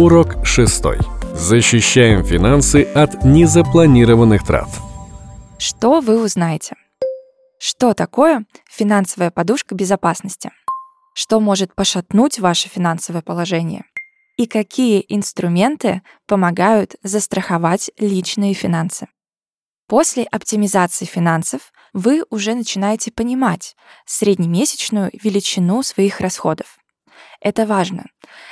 Урок 6. Защищаем финансы от незапланированных трат. Что вы узнаете? Что такое финансовая подушка безопасности? Что может пошатнуть ваше финансовое положение? И какие инструменты помогают застраховать личные финансы? После оптимизации финансов вы уже начинаете понимать среднемесячную величину своих расходов. Это важно,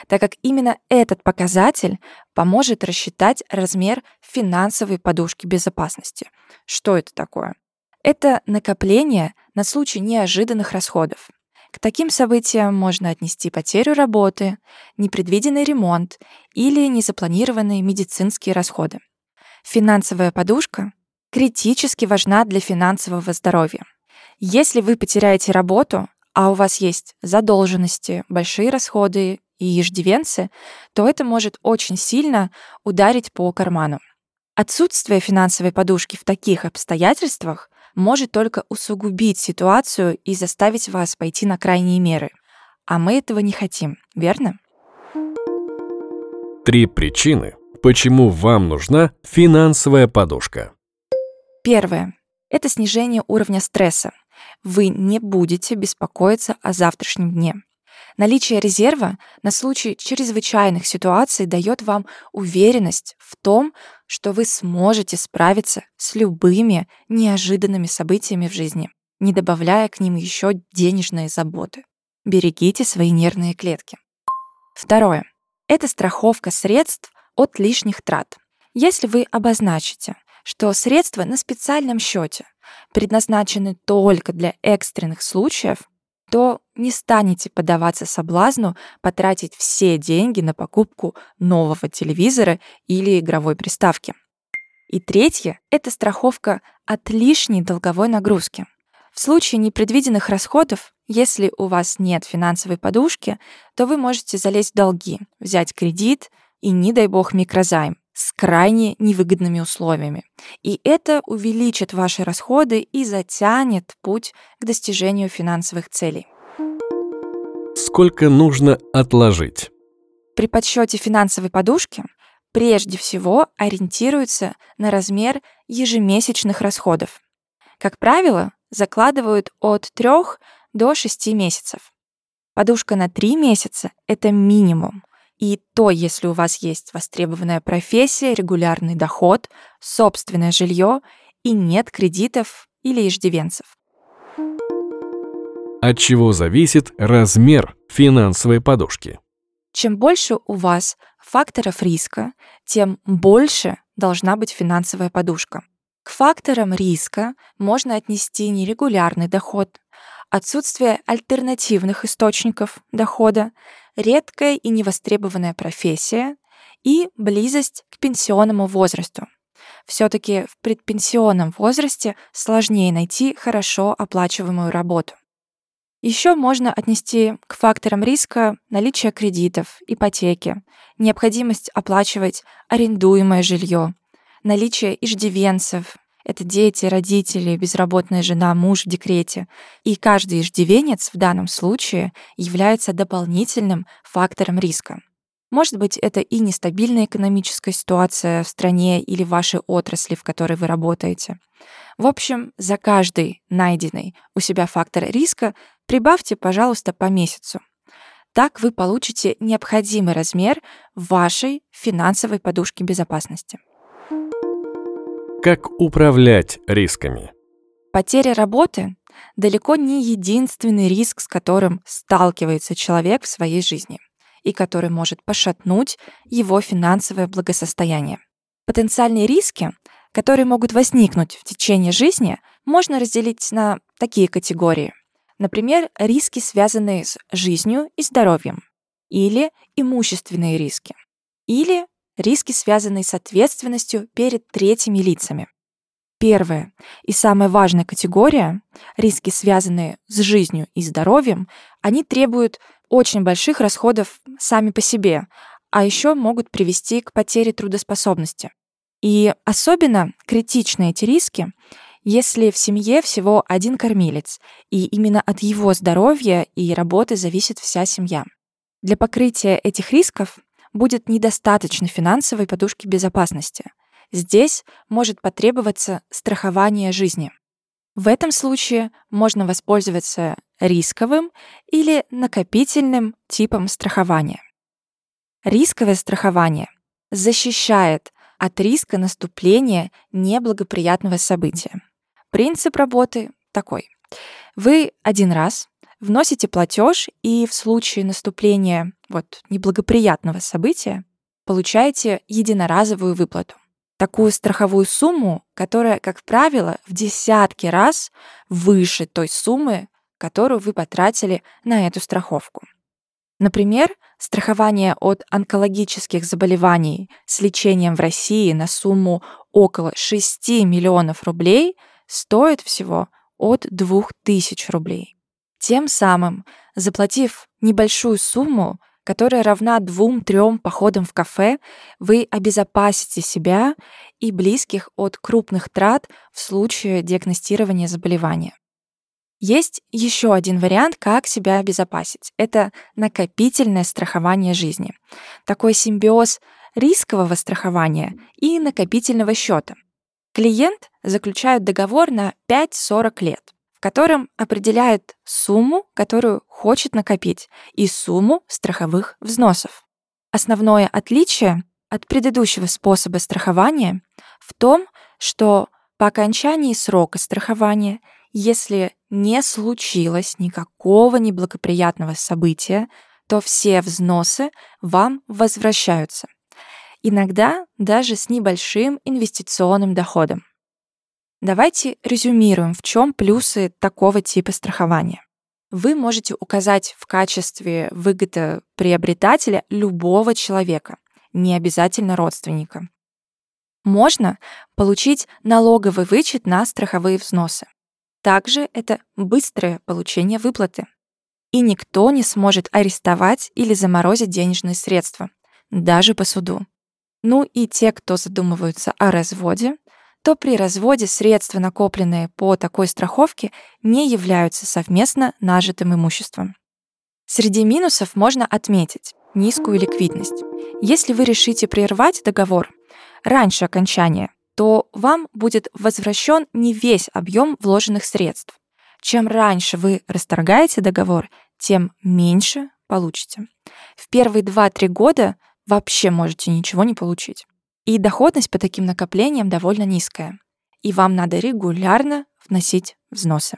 так как именно этот показатель поможет рассчитать размер финансовой подушки безопасности. Что это такое? Это накопление на случай неожиданных расходов. К таким событиям можно отнести потерю работы, непредвиденный ремонт или незапланированные медицинские расходы. Финансовая подушка критически важна для финансового здоровья. Если вы потеряете работу, а у вас есть задолженности, большие расходы и иждивенцы, то это может очень сильно ударить по карману. Отсутствие финансовой подушки в таких обстоятельствах может только усугубить ситуацию и заставить вас пойти на крайние меры. А мы этого не хотим, верно? Три причины, почему вам нужна финансовая подушка. Первое — это снижение уровня стресса. Вы не будете беспокоиться о завтрашнем дне. Наличие резерва на случай чрезвычайных ситуаций дает вам уверенность в том, что вы сможете справиться с любыми неожиданными событиями в жизни, не добавляя к ним еще денежные заботы. Берегите свои нервные клетки. Второе. Это страховка средств от лишних трат. Если вы обозначите, что средства на специальном счете предназначены только для экстренных случаев, то не станете поддаваться соблазну потратить все деньги на покупку нового телевизора или игровой приставки. И третье — это страховка от лишней долговой нагрузки. В случае непредвиденных расходов, если у вас нет финансовой подушки, то вы можете залезть в долги, взять кредит и, не дай бог, микрозайм, с крайне невыгодными условиями. И это увеличит ваши расходы и затянет путь к достижению финансовых целей. Сколько нужно отложить? При подсчете финансовой подушки прежде всего ориентируются на размер ежемесячных расходов. Как правило, закладывают от 3 до 6 месяцев. Подушка на 3 месяца — это минимум. И то, если у вас есть востребованная профессия, регулярный доход, собственное жилье и нет кредитов или иждивенцев. От чего зависит размер финансовой подушки? Чем больше у вас факторов риска, тем больше должна быть финансовая подушка. К факторам риска можно отнести нерегулярный доход, отсутствие альтернативных источников дохода, редкая и невостребованная профессия и близость к пенсионному возрасту. Все-таки в предпенсионном возрасте сложнее найти хорошо оплачиваемую работу. Еще можно отнести к факторам риска наличие кредитов, ипотеки, необходимость оплачивать арендуемое жилье, наличие иждивенцев, это дети, родители, безработная жена, муж в декрете. И каждый иждивенец в данном случае является дополнительным фактором риска. Может быть, это и нестабильная экономическая ситуация в стране или в вашей отрасли, в которой вы работаете. В общем, за каждый найденный у себя фактор риска прибавьте, пожалуйста, по месяцу. Так вы получите необходимый размер вашей финансовой подушки безопасности. Как управлять рисками? Потеря работы далеко не единственный риск, с которым сталкивается человек в своей жизни и который может пошатнуть его финансовое благосостояние. Потенциальные риски, которые могут возникнуть в течение жизни, можно разделить на такие категории. Например, риски, связанные с жизнью и здоровьем, или имущественные риски, или риски, связанные с ответственностью перед третьими лицами. Первая и самая важная категория, риски, связанные с жизнью и здоровьем, они требуют очень больших расходов сами по себе, а еще могут привести к потере трудоспособности. И особенно критичны эти риски, если в семье всего один кормилец, и именно от его здоровья и работы зависит вся семья. Для покрытия этих рисков будет недостаточно финансовой подушки безопасности. Здесь может потребоваться страхование жизни. В этом случае можно воспользоваться рисковым или накопительным типом страхования. Рисковое страхование защищает от риска наступления неблагоприятного события. Принцип работы такой. Вы один раз вносите платеж и в случае наступления вот неблагоприятного события получаете единоразовую выплату. Такую страховую сумму, которая, как правило, в десятки раз выше той суммы, которую вы потратили на эту страховку. Например, страхование от онкологических заболеваний с лечением в России на сумму около 6 миллионов рублей стоит всего от 2000 рублей. Тем самым, заплатив небольшую сумму, которая равна двум-трем походам в кафе, вы обезопасите себя и близких от крупных трат в случае диагностирования заболевания. Есть еще один вариант, как себя обезопасить. Это накопительное страхование жизни. Такой симбиоз рискового страхования и накопительного счета. Клиент заключает договор на 5-40 лет в котором определяет сумму, которую хочет накопить, и сумму страховых взносов. Основное отличие от предыдущего способа страхования в том, что по окончании срока страхования, если не случилось никакого неблагоприятного события, то все взносы вам возвращаются. Иногда даже с небольшим инвестиционным доходом. Давайте резюмируем, в чем плюсы такого типа страхования. Вы можете указать в качестве выгодоприобретателя любого человека, не обязательно родственника. Можно получить налоговый вычет на страховые взносы. Также это быстрое получение выплаты. И никто не сможет арестовать или заморозить денежные средства, даже по суду. Ну и те, кто задумываются о разводе, то при разводе средства, накопленные по такой страховке, не являются совместно нажитым имуществом. Среди минусов можно отметить низкую ликвидность. Если вы решите прервать договор раньше окончания, то вам будет возвращен не весь объем вложенных средств. Чем раньше вы расторгаете договор, тем меньше получите. В первые 2-3 года вообще можете ничего не получить. И доходность по таким накоплениям довольно низкая. И вам надо регулярно вносить взносы.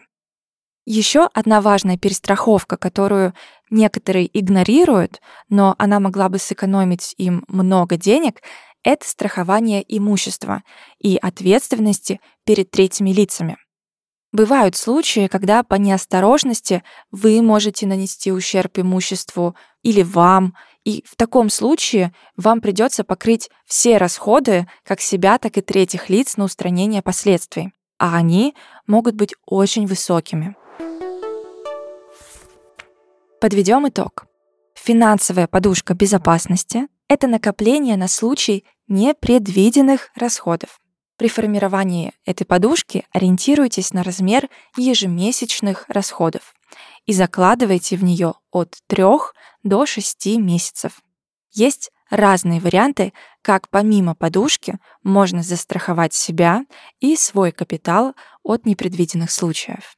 Еще одна важная перестраховка, которую некоторые игнорируют, но она могла бы сэкономить им много денег, это страхование имущества и ответственности перед третьими лицами. Бывают случаи, когда по неосторожности вы можете нанести ущерб имуществу или вам, и в таком случае вам придется покрыть все расходы как себя, так и третьих лиц на устранение последствий, а они могут быть очень высокими. Подведем итог. Финансовая подушка безопасности — это накопление на случай непредвиденных расходов. При формировании этой подушки ориентируйтесь на размер ежемесячных расходов и закладывайте в нее от 3 до 6 месяцев. Есть разные варианты, как помимо подушки можно застраховать себя и свой капитал от непредвиденных случаев.